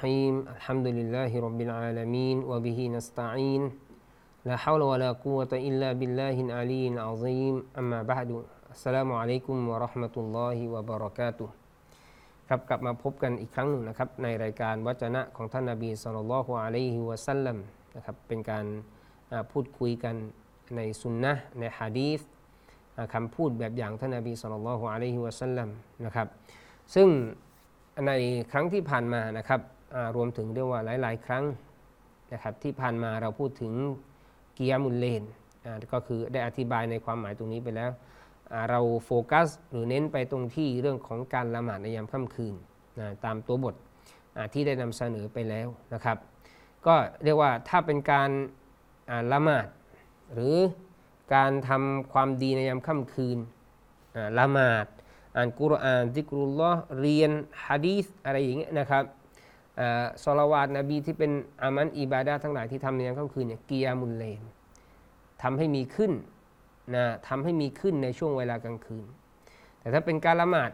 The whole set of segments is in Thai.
الرحيم الحمد لله رب العالمين وبه نستعين لا حول ولا قوة إلا بالله العلي العظيم أما بعد السلام عليكم ورحمة الله وبركاته ครับกลับมาพบกันอีกครั้งหนึ่งนะครับในรายการวัจนะของท่านนบีสุลต่านละฮ์อะลัยฮิวะสัลลัมนะครับเป็นการพูดคุยกันในสุนนะในฮะดีษคำพูดแบบอย่างท่านนบีสุลต่านละฮ์อะลัยฮิวะสัลลัมนะครับซึ่งในครั้งที่ผ่านมานะครับ รวมถึงเรียกว่าหลาย ๆ ครั้งนะครับที่ผ่านมาเราพูดถึงกิยามุลเลนก็คือได้อธิบายในความหมายตรงนี้ไปแล้วเราโฟกัสหรือเน้นไปตรงที่เรื่องของการละหมาดในยามค่ำคืนนะตามตัวบทที่ได้นำเสนอไปแล้วนะครับ ก็เรียกว่าถ้าเป็นการละหมาด หรือการทำความดีในยามค่ำคืนละหมาด อ่านกุรอานซิกรุลลอฮ์เรียนฮะดีษอะไรอย่างเงี้ยนะครับ สลาวาตนบีที่เป็นอามันอิบาดาทั้งหลายที่ทำในยามค่ำคืนเนี่ยกิยามุลเลนทำให้มีขึ้นนะทำให้มีขึ้นในช่วงเวลากลางคืน แต่ถ้าเป็นการละหมาด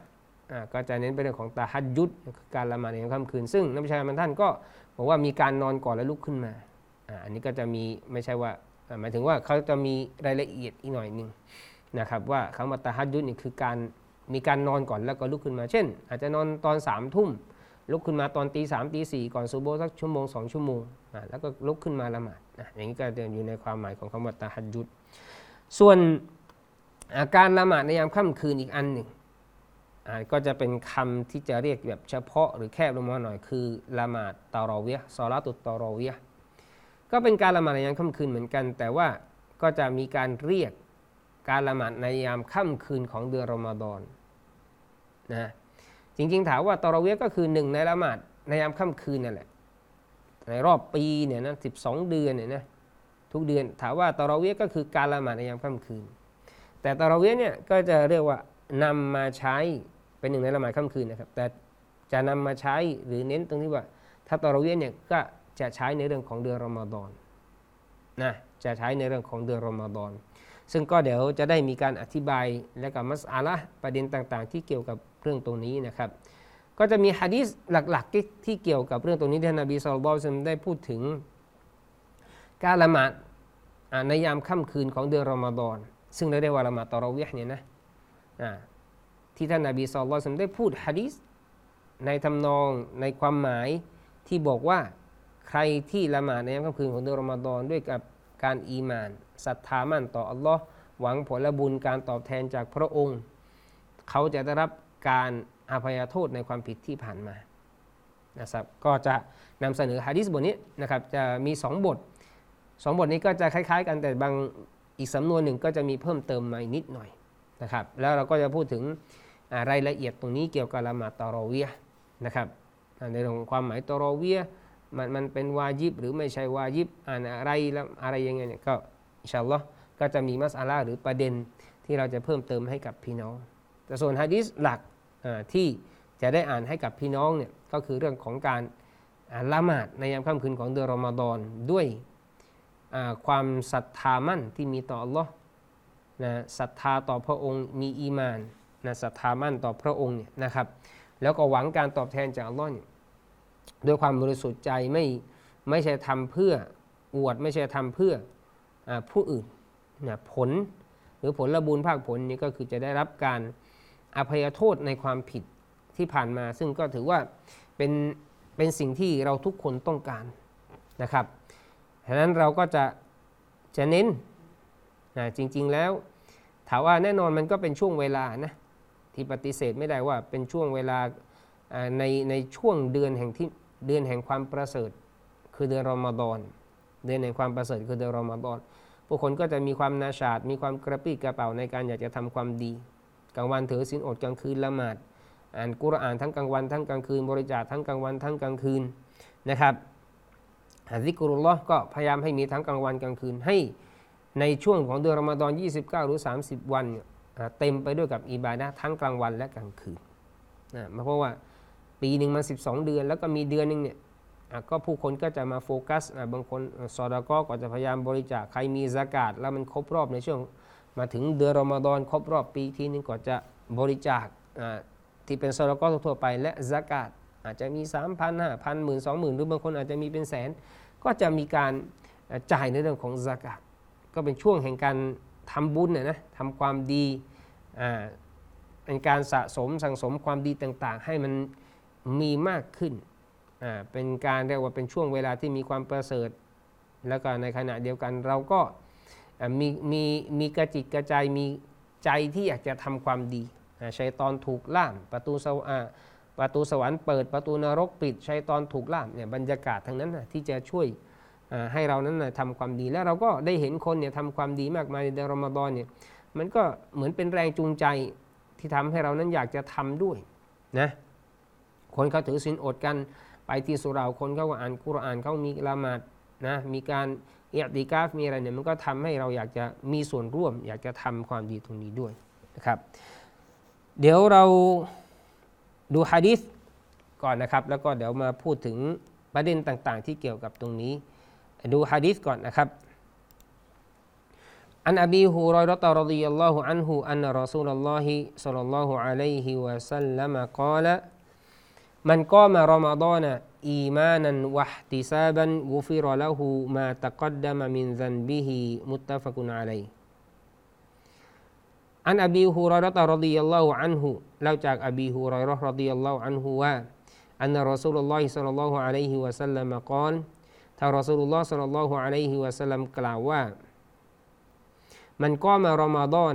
ก็จะเน้นไปเรื่องของตาฮัดยุดการละหมาดในยามค่ำคืน ซึ่งนักวิชาการท่านก็บอกว่ามีการนอนก่อนแล้วลุกขึ้นมาอ,อันนี้ก็จะมีไม่ใช่ว่าอ่าหมายถึงว่าเขาจะมีรายละเอียดอีกหน่อยหนึ่งนะครับว่าคำว่าตาฮัดยุดนี่คือการมีการนอนก่อนแล้วก็ลุกขึ้นมา เช่น อาจจะนอนตอนสามทุ่ม ลุกขึ้นมาตอนตีสามตีสี่ก่อนซูโบสักชั่วโมงสองชั่วโมงอะแล้วก็ลุกขึ้นมาละหมาดอย่างนี้ก็จะอยู่ในความหมายของคำว่าตาฮัดยุดส่วนอะการละหมาดในยามค่ำคืนอีกอันหนึ่งอะก็จะเป็นคำที่จะเรียกแบบเฉพาะหรือแคบลงมาหน่อยคือละหมาดตารอเวียซอลาตุตตารอเวียก็เป็นการละหมาดในยามค่ำคืนเหมือนกัน แต่ว่าก็จะมีการเรียกการละหมาดในยามค่ำคืนของเดือนรอมฎอนนะ จริงๆ ถามว่าตอรเวียก็คือหนึ่งในละหมาดในยามค่ำคืนนั่นแหละ ในรอบปีเนี่ยนะสิบสองเดือนเนี่ยนะทุกเดือนถามว่าตอรเวียก็คือการละหมาดในยามค่ำคืน แต่ตอรเวียเนี่ยก็จะเรียกว่านำมาใช้เป็นหนึ่งในละหมาดค่ำคืนนะครับ แต่จะนำมาใช้หรือเน้นตรงที่ว่า ถ้าตอรเวียเนี่ยก็จะใช้ในเรื่องของเดือนรอมฎอนนะจะใช้ในเรื่องของเดือนรอมฎอนซึ่งก็เดี๋ยวจะได้มีการอธิบายและกับมัสอาละประเด็นต่างๆ ที่เกี่ยวกับ เรื่องตรงนี้นะครับ ก็จะมีฮะดีษหลักๆที่ที่เกี่ยวกับเรื่องตรงนี้ที่นบีสุลต่านได้พูดถึงการละหมาดในยามค่ำคืนของเดือนรอมฎอนซึ่งเราเรียกว่าละหมาดตอราะเวีห์เนี่ยนะที่ท่านนบีสุลต่านได้พูดฮะดีษในทำนองในความหมายที่บอกว่าใครที่ละหมาดในยามค่ำคืนของเดือนรอมฎอนด้วยกับการอีมานศรัทธามั่นต่ออัลลอฮ์หวังผลบุญการตอบแทนจากพระองค์ เขาจะได้รับ การอภัยโทษในความผิดที่ผ่านมานะครับก็จะนำเสนอฮะดิษบทนี้นะครับจะมี 2 บท 2 บทนี้ก็จะคล้าย ๆ กันแต่บางอีกสำนวนหนึ่งก็จะมีเพิ่มเติมมาอีกนิดหน่อยนะครับแล้วเราก็จะพูดถึงรายละเอียดตรงนี้เกี่ยวกับละหมาดตอรอเวียนะครับในเรื่องของความหมายตอรอเวียมันมันเป็นวาจิบหรือไม่ใช่วาจิบอ่านอะไรแล้วอะไรยังไงเนี่ยก็อินชาอัลลอฮ์ก็จะมีมัสอาลาหรือประเด็นที่เราจะเพิ่มเติมให้กับพี่น้อง แต่ส่วนฮะดีษหลัก ที่จะได้อ่านให้กับพี่น้องเนี่ยก็คือเรื่องของการละหมาดในยามค่ำคืนของเดือนรอมฎอนด้วยความศรัทธามั่นที่มีต่ออัลลอฮ์นะศรัทธาต่อพระองค์มีอีมานนะศรัทธามั่นต่อพระองค์เนี่ยนะครับ แล้วก็หวังการตอบแทนจากอัลลอฮ์เนี่ยด้วยความบริสุทธิ์ใจไม่ไม่ใช่ทำเพื่ออวดไม่ใช่ทำเพื่ออผู้อื่นนะผลหรือผลละบุญภาคผลนี้ก็คือจะได้รับการ อภัยโทษในความผิดที่ผ่านมา ซึ่งก็ถือว่าเป็นเป็นสิ่งที่เราทุกคนต้องการนะครับฉะนั้นเราก็จะจะเน้นนะจริง ๆ แล้วถามว่าแน่นอนมันก็เป็นช่วงเวลานะที่ปฏิเสธไม่ได้ว่าเป็นช่วงเวลาในในช่วงเดือนแห่งที่เดือนแห่งความประเสริฐ คือเดือนรอมฎอนเดือนแห่งความประเสริฐคือเดือนรอมฎอนผู้คนก็จะมีความนาชาดมีความกระปี้กระเป๋าในการอยากจะทำความดี กลางวันถือศีลอดกลางคืนละหมาดอ่านกุรอานทั้งกลางวันทั้งกลางคืน บริจาคทั้งกลางวันทั้งกลางคืนนะครับฮะซิกรุลลอฮ์ก็พยายามให้มีทั้งกลางวันกลางคืนให้ในช่วงของเดือนรอมฎอน 29 หรือ 30 วันเนี่ยอ่าเต็มไปด้วยกับอิบาดะทั้งกลางวันและกลางคืนนะเพราะว่าปีหนึ่งมัน12 เดือน แล้วก็มีเดือนหนึ่งเนี่ยก็ผู้คนก็จะมาโฟกัสบางคนซอดาก็ก็จะพยายามบริจาคใครมีสากาศแล้วมันครบรอบในช่วง มาถึงเดือนรอมฎอนครบรอบปีทีนึงก็จะบริจาคที่เป็นซอดาก็ทั่วไปและสกาศอาจจะมี 3 0 0 0 5 0 0 0 1 2 0 0 0 หรือบางคนอาจจะมีเป็นแสน ก็จะมีการจ่ายในเรื่องของสกาดก็เป็นช่วงแห่งการทำบุญนะนะทำความดีเป็นการสะสมสังสมความดีต่างๆ ให้มันมีมากขึ้น เป็นการเรียกว่าเป็นช่วงเวลาที่มีความประเสริฐ แล้วก็ในขณะเดียวกันเราก็ มีมีมีกระจิตกระใจมีใจที่อยากจะทำความดีชัยตอนถูกล่ามประตูสวรรค์ประตูสวรรค์เปิดประตูนรกปิดชัยตอนถูกล่ามเนี่ยบรรยากาศทั้งนั้นนะที่จะช่วยให้เรานั้นนะทำความดีแล้วเราก็ได้เห็นคนเนี่ยทำความดีมากมายในเดรอมฎอนเนี่ยมันก็เหมือนเป็นแรงจูงใจที่ทำให้เรานั้นอยากจะทำด้วยนะคนเขาถือศีลอดกันไปที่สุราคนเขาก็อ่านกุรอานเขามีละหมาดนะมีการ เอติกาฟมีอะไรเนี่ยมันก็ทำให้เราอยากจะมีส่วนร่วม อยากจะทำความดีตรงนี้ด้วยนะครับเดี๋ยวเราดูฮะดิษก่อนนะครับ แล้วก็เดี๋ยวมาพูดถึงประเด็นต่างๆ ที่เกี่ยวกับตรงนี้ ดูฮะดิษก่อนนะครับอันอบีฮุรอยรตรดิยัลลอฮุอันฮูอันรอซูลัลลอฮิสัลลัลลอฮุอะลัยฮิวะสัลลัมกล่าลมันกามรอมฎอนะ บีฮูรอยรตะรดิยัลลอฮุอันฮุเล่าจากอบีฮูรอยรรดิยัลลอฮุอันฮุว่าอันรอสูลุลลอฮิสัลลัลลอฮุอะลัยฮิวะสัลลัมกล่าวถ้ารอสูลุลลอฮ์สัลลัลลอฮุอะลัยฮิวะสัลลัมกล่าวว่า มันก็มารอมฎอน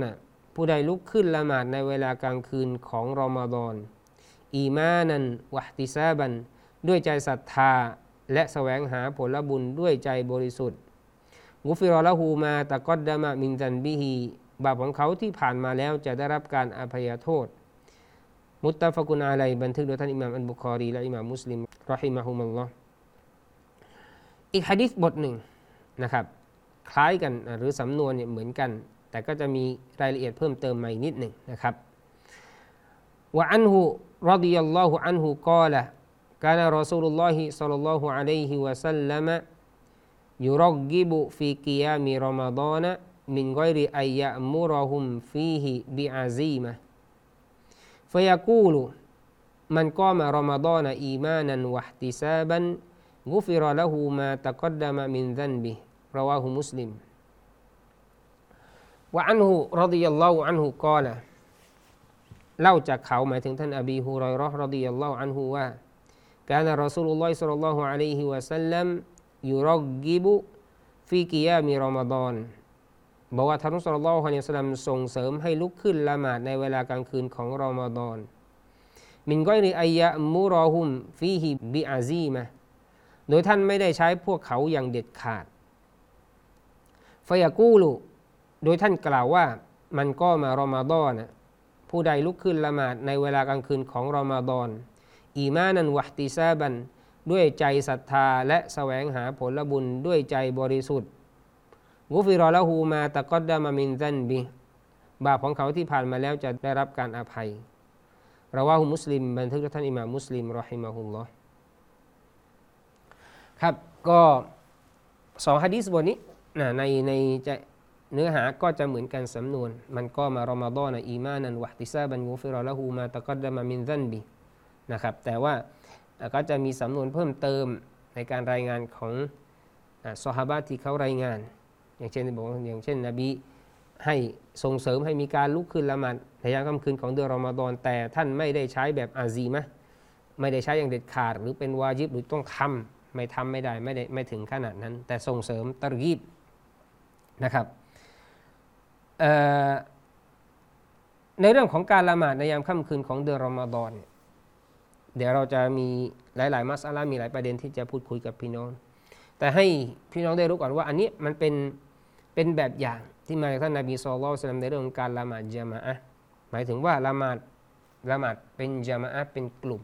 ผู้ใดลุกขึ้นละหมาดในเวลากลางคืนของรอมฎอนอีมานันวะติซาบัน ด้วยใจศรัทธา และแสวงหาผลบุญด้วยใจบริสุทธิ์กุฟิรอละหูมาตะกอดดามะมินจันบิฮีบาปของเขาที่ผ่านมาแล้วจะได้รับการอภัยโทษ มุตตะฟกุนอะไรบันทึกโดยท่านอิหม่ามอันบุคอรีและอิหม่ามมุสลิมรอฮิมะฮุมัลลอฮ์อีกฮะดิษบทหนึ่งนะครับ คล้ายกันหรือสำนวนเนี่ยเหมือนกัน แต่ก็จะมีรายละเอียดเพิ่มเติมมาอีกนิดหนึ่งนะครับว่าอันหูรดิยัลลอฮุอันหูกาละกานะรอละ ลัยฮิวะสัลลัมยุรกิบุฟีกิยามิรอมฎอน من غير أن يأمرهم فيه بعزيمة فيقول من قام رمضان إيمانا واحتسابا غفر له ما تقدم من ذنبه رواه مسلم وعنه رضي الله عنه قال เล่าจากเขาหมายถึงท่านอบีฮุรอยรอรดิยัลลอฮุอันฮุว่า การรอสูลุลลอฮิสัลลัลลอฮุอะลัยฮิวะสัลลัมยุรกิบุฟีกิยามิรอกว่าท่านสุลต่านฮะสลัมส่งเสริมให้ลุกขึ้นละหมาดในเวลากลางคืนของรอมฎอนมินก้อยรีอายะมูรอฮุมฟีฮิบิอาซีมาโดยท่านไม่ได้ใช้พวกเขาอย่างเด็ดขาดฟยากูลุโดยท่านกล่าวว่ามันก็มารอมฎอนผู้ใดลุกขึ้นละหมาดในเวลากลางคืนของรอมฎอน อีมานันวะติซาบัน ด้วยใจศรัทธาและแสวงหาผลบุญด้วยใจบริสุทธิ์กุฟิรอละหูมาตะกอดดามามินซันบีบาปของเขาที่ผ่านมาแล้วจะได้รับการอภัยเราว่ามุสลิมบันทึกท่านอิหม่ามมุสลิมرحمه الله ครับก็สองฮะดีษบทนี้ในในจะเนื้อหาก็จะเหมือนกันสำนวน มันก็มารอมาดอนอีมานันวะติซาบันกุฟิรอละหูมาตะกอดดามามินซันบี นะครับแต่ว่าก็จะมีสำนวนเพิ่มเติมในการรายงานของซอฮาบะที่เขารายงาน อย่างเช่นบอกอย่างเช่นนบีให้ส่งเสริมให้มีการลุกขึ้นละหมาดในยามค่ำคืนของเดือนรอมฎอนแต่ท่านไม่ได้ใช้แบบอาซีมะไม่ได้ใช้อย่างเด็ดขาด หรือเป็นวาจิบหรือต้องทำไม่ทำไม่ได้ไม่ได้ไม่ถึงขนาดนั้น แต่ส่งเสริมตรกีบนะครับในเรื่องของการละหมาดในยามค่ำคืนของเดือนรอมฎอนเนี่ย เดี๋ยวเราจะมีหลายๆมัสอาลามีหลายประเด็นที่จะพูดคุยกับพี่น้อง แต่ให้พี่น้องได้รู้ก่อนว่า อันนี้มันเป็นเป็นแบบอย่างที่มาจากท่านนาบีสุลต่านในเรื่องการละหมาดจามะอะหมายถึงว่าละหมาดละหมาดเป็นจามะอะเป็นกลุ่ม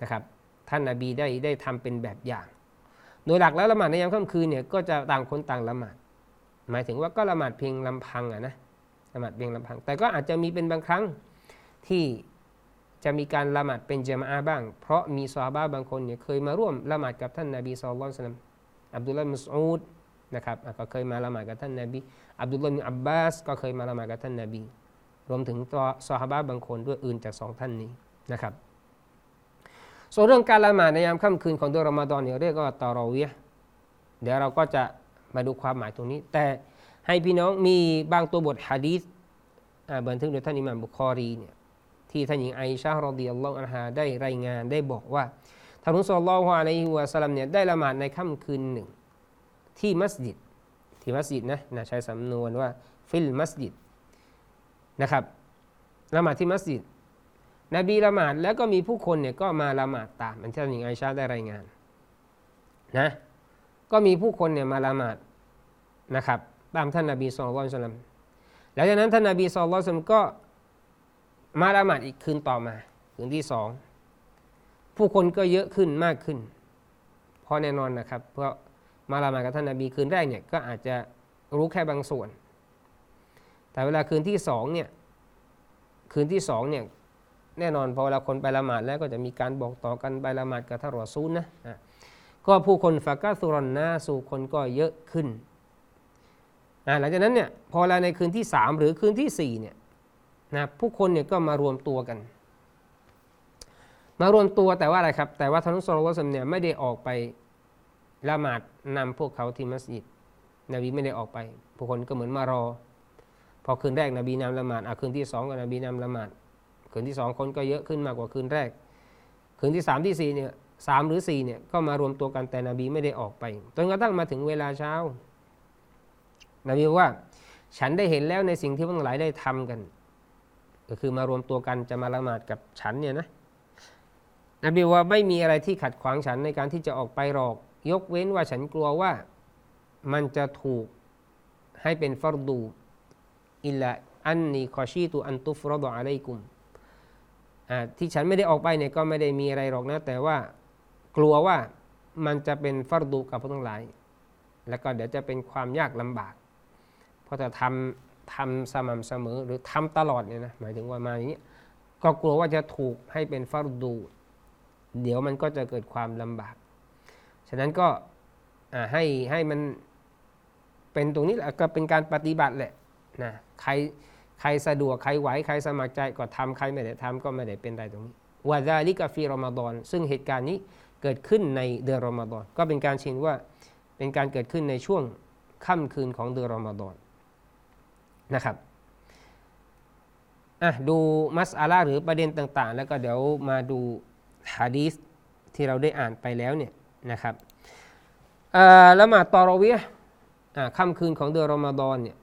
นะครับ ท่านนาบีได้ได้ทำเป็นแบบอย่าง โดยหลักแล้วละหมาดในยามค่ำคืนเนี่ยก็จะต่างคนต่างละหมาด หมายถึงว่าก็ละหมาดเพียงลำพังอะนะละหมาดเพียงลำพัง แต่ก็อาจจะมีเป็นบางครั้งที่ จะมีการละหมาดเป็นจามอะบ้าง เพราะมีซอฮาบะบางคนเนี่ยเคยมาร่วมละหมาดกับท่านนาบีสุลต่านอับดุลลาห์มุสอูดนะครับก็เคยมาละหมาดกับท่านนาบีอับดุลลาห์อับบาสก็เคยมาละหมาดกับท่านนาบี รวมถึงตัวซอฮาบะบางคนด้วยอื่นจากสองท่านนี้นะครับส่วนเรื่องการละหมาดในยามค่ำคืนของเดือนรอมฎอนเนี่ยเรียกว่าตอรอวียเดี๋ยวเราก็จะมาดูความหมายตรงนี้ แต่ให้พี่น้องมีบางตัวบทฮะดีษบันทึกโดยท่านอิหม่ามบุคอรีเนี่ย ที่ท่านหญิงไอชาฮ์รอดีอัลลอฮฺอันฮาได้รายงานได้บอกว่าท่านรุสลลอฮฺอะลัยฮิวะสัลลัมเนี่ยได้ละหมาดในค่ำคืนหนึ่ง ที่มัสยิดที่มัสยิดนะนะใช้สำนวนว่าฟิลมัสยิดนะครับละหมาดที่มัสยิด นบีละหมาดแล้วก็มีผู้คนเนี่ยก็มาละหมาดตามอันที่ท่านหญิงไอชาได้รายงานนะก็มีผู้คนเนี่ยมาละหมาดนะครับตามท่านนบีสุลต่านลหลังจากนั้นท่านนบีสุลต่านก็ มาละหมาดอีกคืนต่อมาคืนที่สองผู้คนก็เยอะขึ้นมากขึ้น เพราะแน่นอนนะครับ เพราะมาละหมาดกับท่านนบีคืนแรกเนี่ยก็อาจจะรู้แค่บางส่วน แต่เวลาคืนที่สองเนี่ยคืนที่สองเนี่ยแน่นอนพอเวลาคนไปละหมาดแล้วก็จะมีการบอกต่อกันไปละหมาดกับทารอซูลนะก็ผู้คนฟากาสุรนนาสู่คนก็เยอะขึ้นหลังจากนั้นเนี่ยพอเวลาในคืนที่สามหรือคืนที่สี่เนี่ย นะผู้คนเนี่ยก็มารวมตัวกัน มารวมตัวแต่ว่าอะไรครับ แต่ว่าท่านสุลต่านเนี่ยไม่ได้ออกไปละหมาดนำพวกเขาที่มัสยิด นบีไม่ได้ออกไป ผู้คนก็เหมือนมารอ พอคืนแรกนบีนำละหมาดอะคืนที่สองก็นบีนำละหมาดคืนที่สองคนก็เยอะขึ้นมากกว่าคืนแรก คืนที่สามที่สี่เนี่ยสามหรือสี่เนี่ยก็มารวมตัวกันแต่นบีไม่ได้ออกไปจนกระทั่งมาถึงเวลาเช้า นบีว่า ฉันได้เห็นแล้วในสิ่งที่พวกหลายได้ทำกัน ก็คือมารวมตัวกันจะมาละหมาดกับฉันเนี่ยนะนบีว่าไม่มีอะไรที่ขัดขวางฉันในการที่จะออกไปหรอก ยกเว้นว่าฉันกลัวว่ามันจะถูกให้เป็นฟรดูอิละอันนีคอชีตุอันตุฟรดอะลัยกุมที่ฉันไม่ได้ออกไปเนี่ยก็ไม่ได้มีอะไรหรอกนะ แต่ว่ากลัวว่ามันจะเป็นฟรดูกับผู้ทั้งหลาย แล้วก็เดี๋ยวจะเป็นความยากลำบาก เพราะจะทำ ทำสม่ำเสมอหรือทำตลอดเนี่ยนะหมายถึงว่ามาอย่างนี้ ก็กลัวว่าจะถูกให้เป็นฟรดู เดี๋ยวมันก็จะเกิดความลำบาก ฉะนั้นก็ให้ให้มันเป็นตรงนี้แหละก็เป็นการปฏิบัติแหละนะใครใครสะดวกใครไหวใครสมัครใจก็ทำใครไม่ได้ทำก็ไม่ได้เป็นไรตรงนี้วาซาลิกาฟีรอมฎอนซึ่งเหตุการณ์นี้เกิดขึ้นในเดือนรอมฎอนก็เป็นการชินว่าเป็นการเกิดขึ้นในช่วงค่ำคืนของเดือนรอมฎอน นะครับอะดูมัสอาลาหรือประเด็นต่างๆ แล้วก็เดี๋ยวมาดูฮะดีสที่เราได้อ่านไปแล้วเนี่ยนะครับละหมาดตอรอเวียค่ำคืนของเดือนรอมฎอนเนี่ย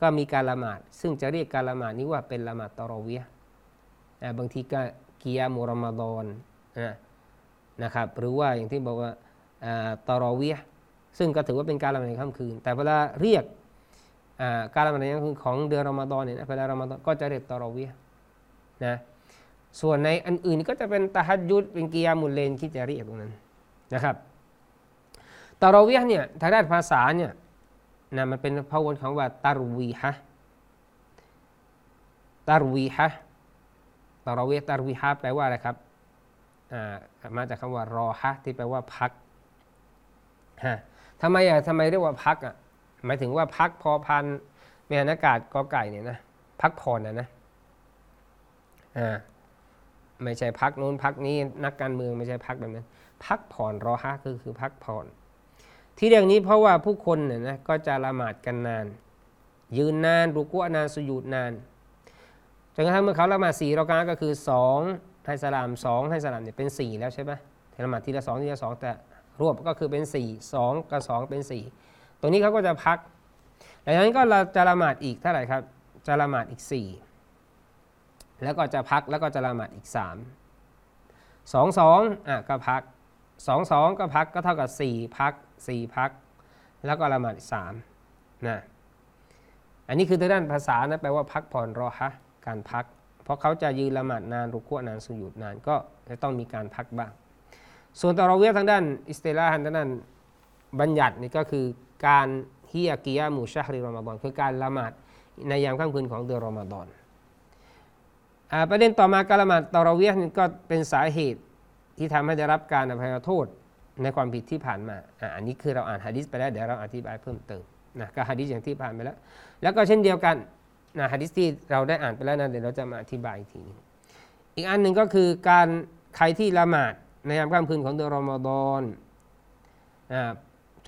ก็มีการละหมาด ซึ่งจะเรียกการละหมาดนี้ว่าเป็นละหมาดตอรอเวียบางทีก็กิยามุรอมฎอนนะครับหรือว่าอย่างที่บอกว่าตอรอเวียซึ่งก็ถือว่าเป็นการละหมาดในค่ำคืน แต่เวลาเรียก การละหมาดในค่ำคืนของเดือนรอมฎอนเนี่ยเวลารอมฎอนก็จะเรียกตอรอเวีนะส่วนในอันอื่นก็จะเป็นตะฮัดยุดเป็นกิยามุลเลนที่จะเรียกตรงนั้นนะครับตารวีเนี่ยทางด้านภาษาเนี่ยนะมันเป็นพวนของว่าตารวีฮะตารวีฮะตารวีตารวีฮะแปลว่าอะไรครับมาจากคำว่ารอฮะที่แปลว่าพักฮะทำไมอะทำไมเรียกว่าพักอะ หมายถึงว่าพักพอพันเมียนากาศกอไก่เนี่ยนะพักผ่อนนะนะอ่าไม่ใช่พักนู้นพักนี้นักการเมืองไม่ใช่พักแบบนั้น พักผ่อนรอฮะคือคือพักผ่อน ที่เรื่องนี้เพราะว่าผู้คนเนี่ยนะก็จะละหมาดกันนาน ยืนนานรุกุนานสุยุดนานจนกระทั่งเมื่อเขาละหมาดสี่รอกาก็คือสองให้สลามสองให้สลามเนี่ยเป็นสี่แล้วใช่ไหมละหมาดทีละสองทีละสองแต่รวบก็คือเป็นสี่สองกับสองเป็นสี่ ตรงนี้เขาก็จะพักหลังจากนั้นก็เราจะละหมาดอีกเท่าไหร่ครับ จะละหมาดอีกสี่แล้วก็จะพักแล้วก็จะละหมาดอีกสามสองสองอะก็พักสองสองก็พักก็เท่ากับสี่พักสี่พัก แล้วก็ละหมาดสามนะอันนี้คือทางด้านภาษานะแปลว่าพักผ่อนรอฮะการพัก เพราะเขาจะยืนละหมาดนานรุกวนานสุยุดนานก็จะต้องมีการพักบ้าง ส่วนตอราเวียทางด้านอิสเตลาทางด้านบัญญัตินี่ก็คือ การฮิยากิยามูชาฮริรอมฎอนคือการละหมาดในยามค่ำคืนของเดือนรอมฎอนประเด็นต่อมาการละหมาดตอรเวียนี่ก็เป็นสาเหตุที่ทำให้ได้รับการอภัยโทษในความผิดที่ผ่านมาอันนี้คือเราอ่านฮะดิษไปแล้วเดี๋ยวเราอธิบายเพิ่มเติมนะก็ฮะดิษอย่างที่ผ่านไปแล้ว แล้วก็เช่นเดียวกันนะฮะดิษที่เราได้อ่านไปแล้วนะเดี๋ยวเราจะมาอธิบายอีกทีนึงอีกอันหนึ่งก็คือการใครที่ละหมาดในยามค่ำคืนของเดือนรอมฎอนอ่า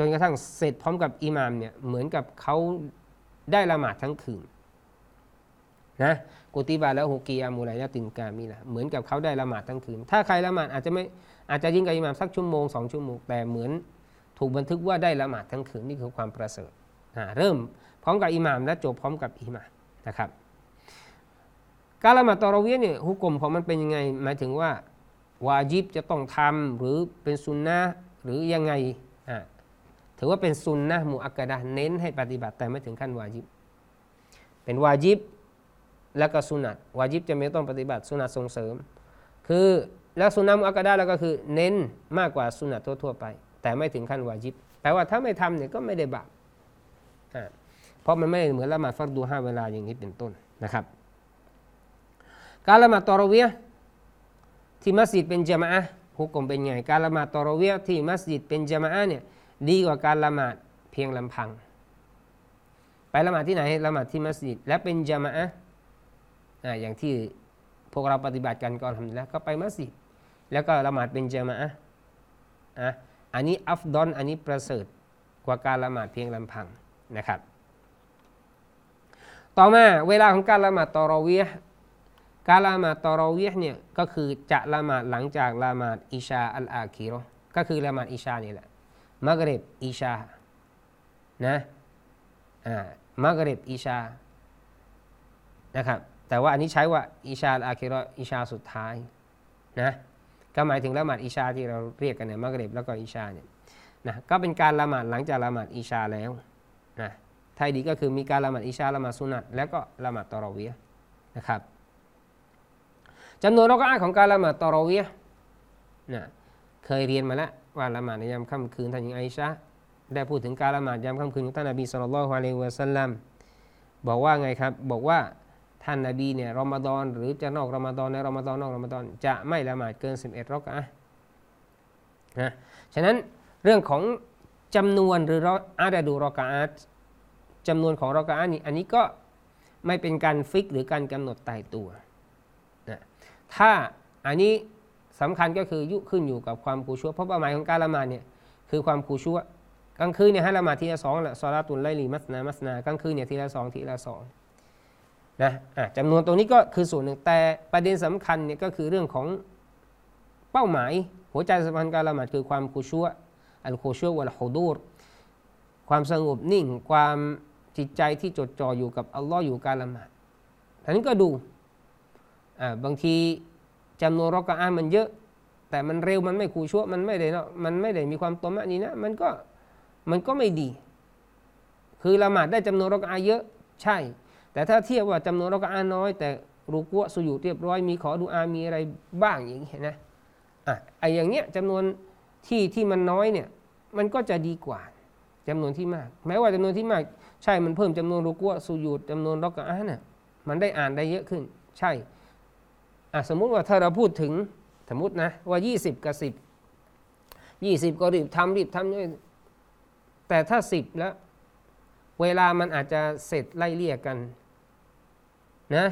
จนกระทั่งเสร็จพร้อมกับอิหมามเนี่ยเหมือนกับเขาได้ละหมาดทั้งคืนนะกุติบาแล้วฮุกียามูไลยะตินกามีละเหมือนกับเขาได้ละหมาดทั้งคืน ถ้าใครละหมาดอาจจะไม่อาจจะยิ่งกับอิหมามสักชั่วโมงสองชั่วโมงแต่เหมือนถูกบันทึกว่าได้ละหมาดทั้งคืนนี่คือความประเสริฐอ่าเริ่มพร้อมกับอิหมามและจบพร้อมกับอิหมามนะครับ การละหมาดตอรเวียเนี่ยฮุกกลมของมันเป็นยังไง หมายถึงว่าวาจิบจะต้องทำหรือเป็นซุนนะหรือยังไง ถือว่าเป็นซุนนะมุอักกะดะเน้นให้ปฏิบัติแต่ไม่ถึงขั้นวาจิบ เป็นวาจิบแล้วก็สุนัตวาจิบจะไม่ต้องปฏิบัติสุนัตส่งเสริม คือแล้วสุนัตมุอักกะดะแล้วก็คือเน้นมากกว่าสุนัตทั่วๆไป แต่ไม่ถึงขั้นวาจิบแปลว่าถ้าไม่ทำเนี่ยก็ไม่ได้บาปเพราะมันไม่เหมือนละหมาดฟัรดูห้าเวลาอย่างนี้เป็นต้นนะครับ การละหมาดตอรเวียที่มัสยิดเป็นจามะฮุกกลมเป็นไง การละหมาดตอรเวียที่มัสยิดเป็นจามะเนี่ย ดีกว่าการละหมาดเพียงลำพัง ไปละหมาดที่ไหนละหมาดที่มัสยิด และเป็นจามะอะห์อ่าอย่างที่พวกเราปฏิบัติกันก็ทำแล้วก็ไปมัสยิด แล้วก็ละหมาดเป็นจามะอะห์อะอันนี้อัฟดอนอันนี้ประเสริฐกว่าการละหมาดเพียงลำพังนะครับ ต่อมาเวลาของการละหมาดตอราะเวียการละหมาดตอราะเวียเนี่ยก็คือจะละหมาดหลังจากละหมาดอิชาอัลอาคีรก็คือละหมาดอิชานี่แหละ มักริบอิชานะอ่ามักริบอิชานะครับแต่ว่าอันนี้ใช้ว่าอิชาอาคีเราะห์อิชาสุดท้ายนะก็หมายถึงละหมาดอิชาที่เราเรียกกันเนี่ยมักริบแล้วก็อิชาเนี่ยนะก็เป็นการละหมาดหลังจากละหมาดอิชาแล้วนะไทยดีก็คือมีการละหมาดอิชาละหมาดสุนัตแล้วก็ละหมาดตอราะเวียนะครับจำนวนเราก็อาของการละหมาดตอราะเวียนะเคยเรียนมาแล้ว ว่าละหมาดในยามค่ำคืนท่านหญิงไอชะได้พูดถึงการละหมาดยามค่ำคืนของท่านนบีสุลต่านละฮ์อะลัยฮิวะสัลลัมบอกว่าไงครับ บอกว่าท่านนบีเนี่ยรอมฎอนหรือจะนอกรอมฎอนในรอมฎอนนอกรอมฎอนจะไม่ละหมาดเกิน 11รอกะอะนะฉะนั้นเรื่องของจำนวนหรืออาดาดูรอกะอะห์จำนวนของรอกะอะห์นี่อันนี้ก็ไม่เป็นการ fix หรือการกำหนดตายตัวนะถ้าอันนี้ สำคัญก็คือยุขึ้นอยู่กับความ خشوع เพราะเป้าหมายของการละหมาดเนี่ยคือความ خشوع กลางคืนเนี่ยให้ละหมาดทีละสองแหละصلاة الليل مثنى مثنى กลางคืนเนี่ยทีละสองทีละสองนะจำนวนตรงนี้ก็คือส่วนหนึ่งแต่ประเด็นสำคัญเนี่ยก็คือเรื่องของเป้าหมาย หัวใจสำคัญการละหมาดคือความ خشوع الخشوع والحضورความสงบนิ่งความจิตใจที่จดจ่ออยู่กับอัลลอฮ์อยู่การละหมาดท่านี้ก็ดูบางที จำนวนรอกะอามันเยอะ แต่มันเร็วมันไม่คูชั่วมันไม่ได้เนาะมันไม่ได้มีความตมะนี้นะมันก็มันก็ไม่ดี คือละหมาดได้จำนวนรอกะอาเยอะใช่ แต่ถ้าเทียบว่าจำนวนรอกะอาน้อย แต่รูกัวสุยุเรียบร้อยมีขอดูอามีอะไรบ้างอย่างนี้นะอะไออย่างเนี้ยจำนวนที่ที่มันน้อยเนี่ยมันก็จะดีกว่าจำนวนที่มาก แม้ว่าจำนวนที่มากใช่มันเพิ่มจำนวนรูกัวสุยุดจำนวนรอกะอาน่ะมันได้อ่านได้เยอะขึ้น ใช่ อะสมมุติว่าถ้าเราพูดถึงสมมตินะว่า 20 กับ 10 20 ก็รีบทำรีบทำนี่ยแต่ถ้า 10 แล้ว เวลามันอาจจะเสร็จไล่เลี่ยกันนะ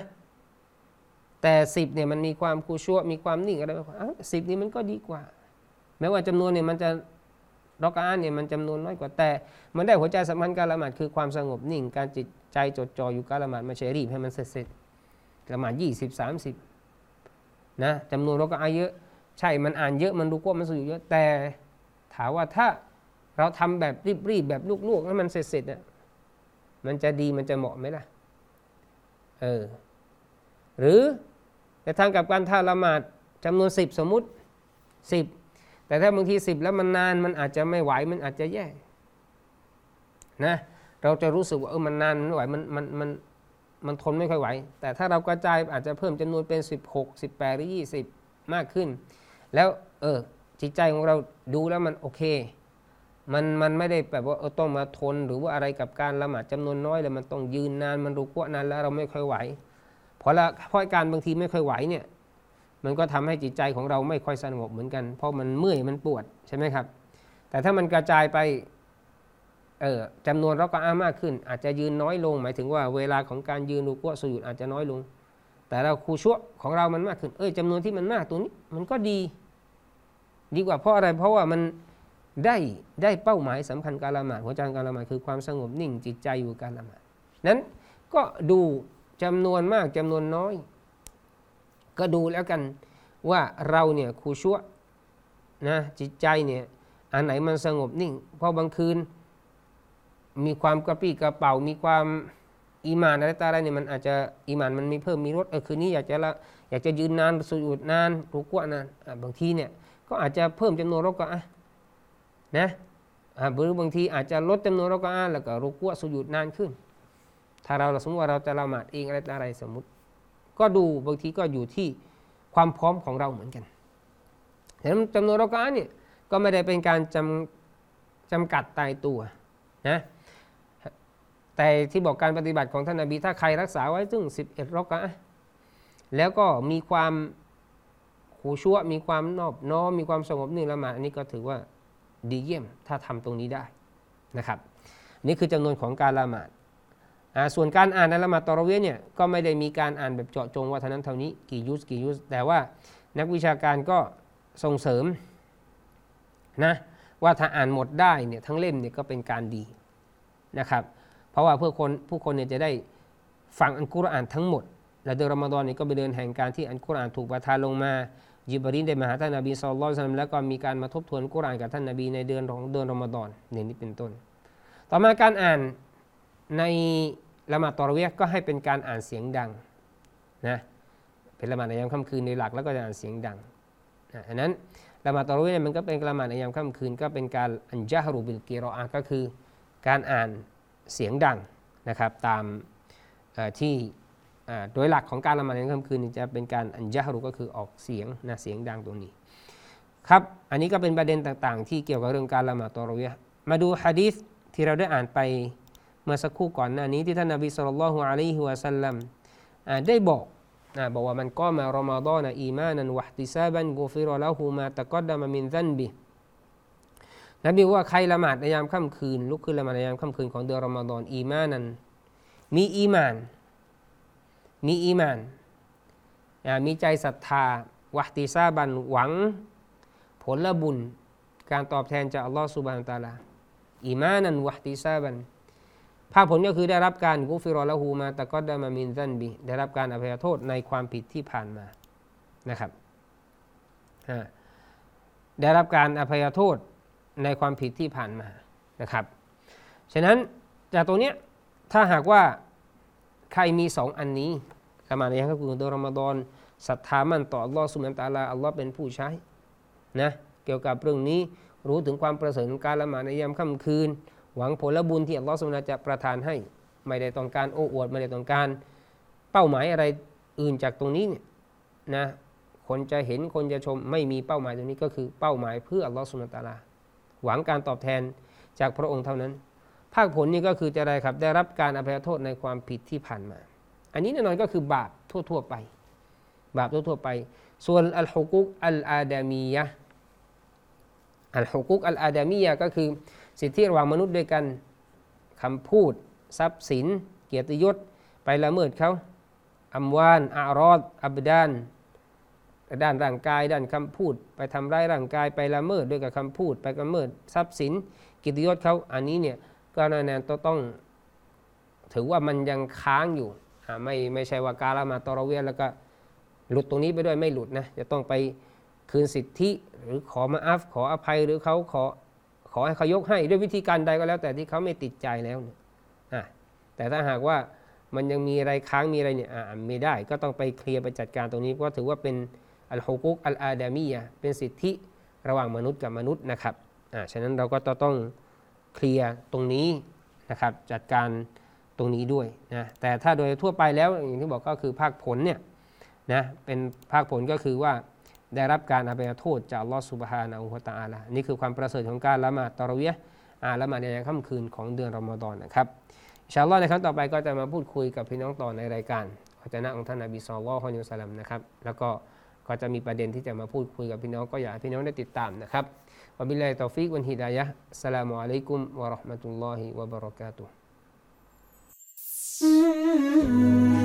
แต่10เนี่ยมันมีความคูชั่วมีความนิ่งอะไรอะสิบนี่มันก็ดีกว่า แม้ว่าจำนวนเนี่ยมันจะรอกอาเนี่ยมันจำนวนน้อยกว่าแต่ มันได้หัวใจสำคัญการละหมาดคือความสงบนิ่ง การจิตใจจดจ่ออยู่การละหมาดไม่ใช่รีบให้มันเสร็จๆละหมาด20 30 นะจำนวนเราก็อาเยอะ ใช่มันอ่านเยอะมันรู้ว่ามันสุดเยอะแต่ถามว่าถ้าเราทำแบบรีบๆแบบลูกๆแล้วมันเสร็จๆเนี่ยมันจะดีมันจะเหมาะไหมล่ะเออหรือแต่ทางกับการถ้าละหมาดจำนวนสิบสมมุติสิบแต่ถ้าบางทีสิบแล้วมันนานมันอาจจะไม่ไหวมันอาจจะแย่นะเราจะรู้สึกว่าเออมันนานมันไม่ไหวมันมันมัน มันทนไม่ค่อยไหว แต่ถ้าเรากระจายอาจจะเพิ่มจำนวนเป็น 16 18หรือ20 มากขึ้น แล้วเออจิตใจของเราดูแล้วมันโอเค มันมันไม่ได้แบบว่าเออต้องมาทน หรือว่าอะไรกับการละหมาดจำนวนน้อยเลยมันต้องยืนนานมันรู้ว่านานแล้วเราไม่ค่อยไหวพอละเพราะการบางทีไม่ค่อยไหวเนี่ยมันก็ทำให้จิตใจของเราไม่ค่อยสงบเหมือนกัน เพราะมันเมื่อยมันปวดใช่ไหมครับ แต่ถ้ามันกระจายไป เออจำนวนเราก็อามากขึ้น อาจจะยืนน้อยลง หมายถึงว่าเวลาของการยืนรูกัวสุยุดอาจจะน้อยลง แต่เราคูชั่วของเรามันมากขึ้น เอ้ยจำนวนที่มันมากตัวนี้มันก็ดี ดีกว่าเพราะอะไรเพราะว่ามันได้ได้เป้าหมายสำคัญการละหมาดหัวใจการละหมาดคือความสงบนิ่งจิตใจอยู่การละหมาดนั้นก็ดูจำนวนมากจำนวนน้อย ก็ดูแล้วกันว่าเราเนี่ยคูชั่วนะจิตใจเนี่ยอันไหนมันสงบนิ่ง เพราะบางคืน มีความกระปี้กระเป๋า มีความอีมานอะไรต่ออะไรเนี่ยมันอาจจะอีมานมันมีเพิ่มมีลดเออคืนนี้อยากจะละอยากจะยืนนานสุยุดนานรุกวะนานบางทีเนี่ยก็อาจจะเพิ่มจำนวนรกก็อะนะหรือบางทีอาจจะลดจำนวนรกก็อะแล้วก็รุกวะสุยุดนานขึ้น ถ้าเราสมมติว่าเราจะละหมาดเองอะไรต่ออะไรสมมติ ก็ดูบางทีก็อยู่ที่ความพร้อมของเราเหมือนกันแต่จำนวนรกก็อะเนี่ยก็ไม่ได้เป็นการจำจำกัดตายตัวนะ แต่ที่บอกการปฏิบัติของท่านนบีถ้าใครรักษาไว้ซึ่ง11รอกะแล้วก็มีความหูชั่วมีความนอบน้อมมีความสงบนิ่งละหมาดอันนี้ก็ถือว่าดีเยี่ยมถ้าทำตรงนี้ได้นะครับ นี่คือจำนวนของการละหมาดส่วนการอ่านในละหมาดตอรเวียเนี่ยก็ไม่ได้มีการอ่านแบบเจาะจงว่าเท่านั้นเท่านี้กี่ยุสกี่ยุสแต่ว่านักวิชาการก็ส่งเสริมนะว่าถ้าอ่านหมดได้เนี่ยทั้งเล่มเนี่ยก็เป็นการดีนะครับ ราะว่าเพื่อคนผู้คนเนี่ยจะได้ฟังอันกุรอานทั้งหมด และเดือนรอมฎอนนี่ก็เป็นเดือนแห่งการที่อันกุรอานถูกประทานลงมายิบรินได้มาหาท่านนบีสุลต่านแล้วก็มีการมาทบทวนกุรอานกับท่านนบีในเดือนของเดือนรอมฎอนเนี่นี่เป็นต้น ต่อมาการอ่านในละหมาดตอรเวียก็ให้เป็นการอ่านเสียงดังนะเป็นละหมาดในยามค่ำคืนในหลักแล้วก็จะอ่านเสียงดังอันนั้นละหมาดตอรเวียมันก็เป็นละหมาดในยามค่ำคืน ก็เป็นการอันจาฮรุบิลกีรออาก็คือการอ่าน เสียงดังนะครับตามที่โดยหลักของการละหมาดในค่ำคืนจะเป็นการอัญญารุก็คือออกเสียงนะเสียงดังตรงนี้ครับอันนี้ก็เป็นประเด็นต่างๆ ที่เกี่ยวกับเรื่องการละหมาดตะรอวีหฺมาดูฮะดีษที่เราได้อ่านไปเมื่อสักครู่ก่อนหน้านี้ที่ท่านนบี صلى الله عليه وسلم ได้บอกนะบอกว่าمن قام رمضان إيمانا واحتسابا غفر له ما تقدم من ذنبه นบีว่าใครละหมาดในยามค่ำคืนลุกขึ้นละหมาดในยามค่ำคืนของเดือนรอมฎอน إيمانا มีอีมาน มีอีมานมีใจศรัทธาواحتسابا หวัง ผลละบุญ การตอบแทนจากอัลลอฮฺسبحانه وتعالى إيمانا واحتسابا ภาคผลก็คือได้รับการغفر له ما تقدم من ذنبه ได้รับการอภัยโทษในความผิดที่ผ่านมานะครับได้รับการอภัยโทษ ในความผิดที่ผ่านมานะครับ ฉะนั้นจากตรงนี้ถ้าหากว่าใครมีสองอันนี้ละมาในยามค่ำคืนเดือนรอมฎอนศรัทธามั่นต่ออัลลอฮ์สุบานตาลาอัลลอฮ์เป็นผู้ใช้นะเกี่ยวกับเรื่องนี้รู้ถึงความประเสริฐของการละหมาดในยามค่ำคืน หวังผลบุญที่อัลลอฮ์สุบานจะประทานให้ ไม่ได้ต้องการโอ้อวดไม่ได้ต้องการ เป้าหมายอะไรอื่นจากตรงนี้เนี่ยนะคนจะเห็นคนจะชมไม่มีเป้าหมายตรงนี้ก็คือเป้าหมายเพื่ออัลลอฮ์สุบานตาลา หวังการตอบแทนจากพระองค์เท่านั้น ภาคผลนี่ก็คือจะอะไรครับ ได้รับการอภัยโทษในความผิดที่ผ่านมา อันนี้แน่นอนก็คือบาปทั่ว ๆ ไป บาปทั่วๆไป ส่วนอัลฮุกุกอัลอาดามียะอัลฮุกุกอัลอาดามียะก็คือสิทธิระหว่างมนุษย์ด้วยกันคำพูด ทรัพย์สิน เกียรติยศ ไปละเมิดเขาอัมวานอารอดอับดาน ด้านร่างกาย ด้านคำพูด ไปทำร้ายร่างกายไปละเมิดด้วยกับคำพูด ไปละเมิดทรัพย์สิน กิจยศเขาอันนี้เนี่ยก็แน่นอนต้อง ถือว่ามันยังค้างอยู่ไม่ไม่ใช่ว่าการลมาตอรเวียแล้วก็หลุดตรงนี้ไปด้วยไม่หลุดนะจะต้องไปคืนสิทธิหรือขอมาอัฟขออภัยหรือเขาขอขอให้เขายกให้ด้วยวิธีการใดก็แล้ว แต่ที่เขาไม่ติดใจแล้วเนี่ยแต่ถ้าหากว่ามันยังมีอะไรค้างมีอะไรเนี่ยไม่ได้ ก็ต้องไปเคลียร์ไปจัดการตรงนี้เพราะถือว่าเป็น อัลฮุกุกอัลอาดามียะเป็นสิทธิระหว่างมนุษย์กับมนุษย์นะครับอ่าฉะนั้นเราก็ต้องเคลียร์ตรงนี้นะครับจัดการตรงนี้ด้วยนะแต่ถ้าโดยทั่วไปแล้วอย่างที่บอกก็คือภาคผลเนี่ยนะเป็นภาคผลก็คือว่าได้รับการอภัยโทษจากอัลลอฮฺ سبحانه وتعالى นี่คือความประเสริฐของการละหมาดตะรอวีหฺอาละหมาดในค่ำคืนของเดือนรอมฎอนนะครับإن شاء اللهในครั้งต่อไปก็จะมาพูดคุยกับพี่น้องต่อในรายการอาจารย์ของท่านนบีสุลต่านฮ์ฮุสลัมนะครับแล้วก็ ก็จะมีประเด็นที่จะมาพูดคุยกับพี่น้องก็อยากให้พี่น้องได้ติดตามนะครับوبالله التوفيق والهداية والسلام عليكم ورحمة الله وبركاته์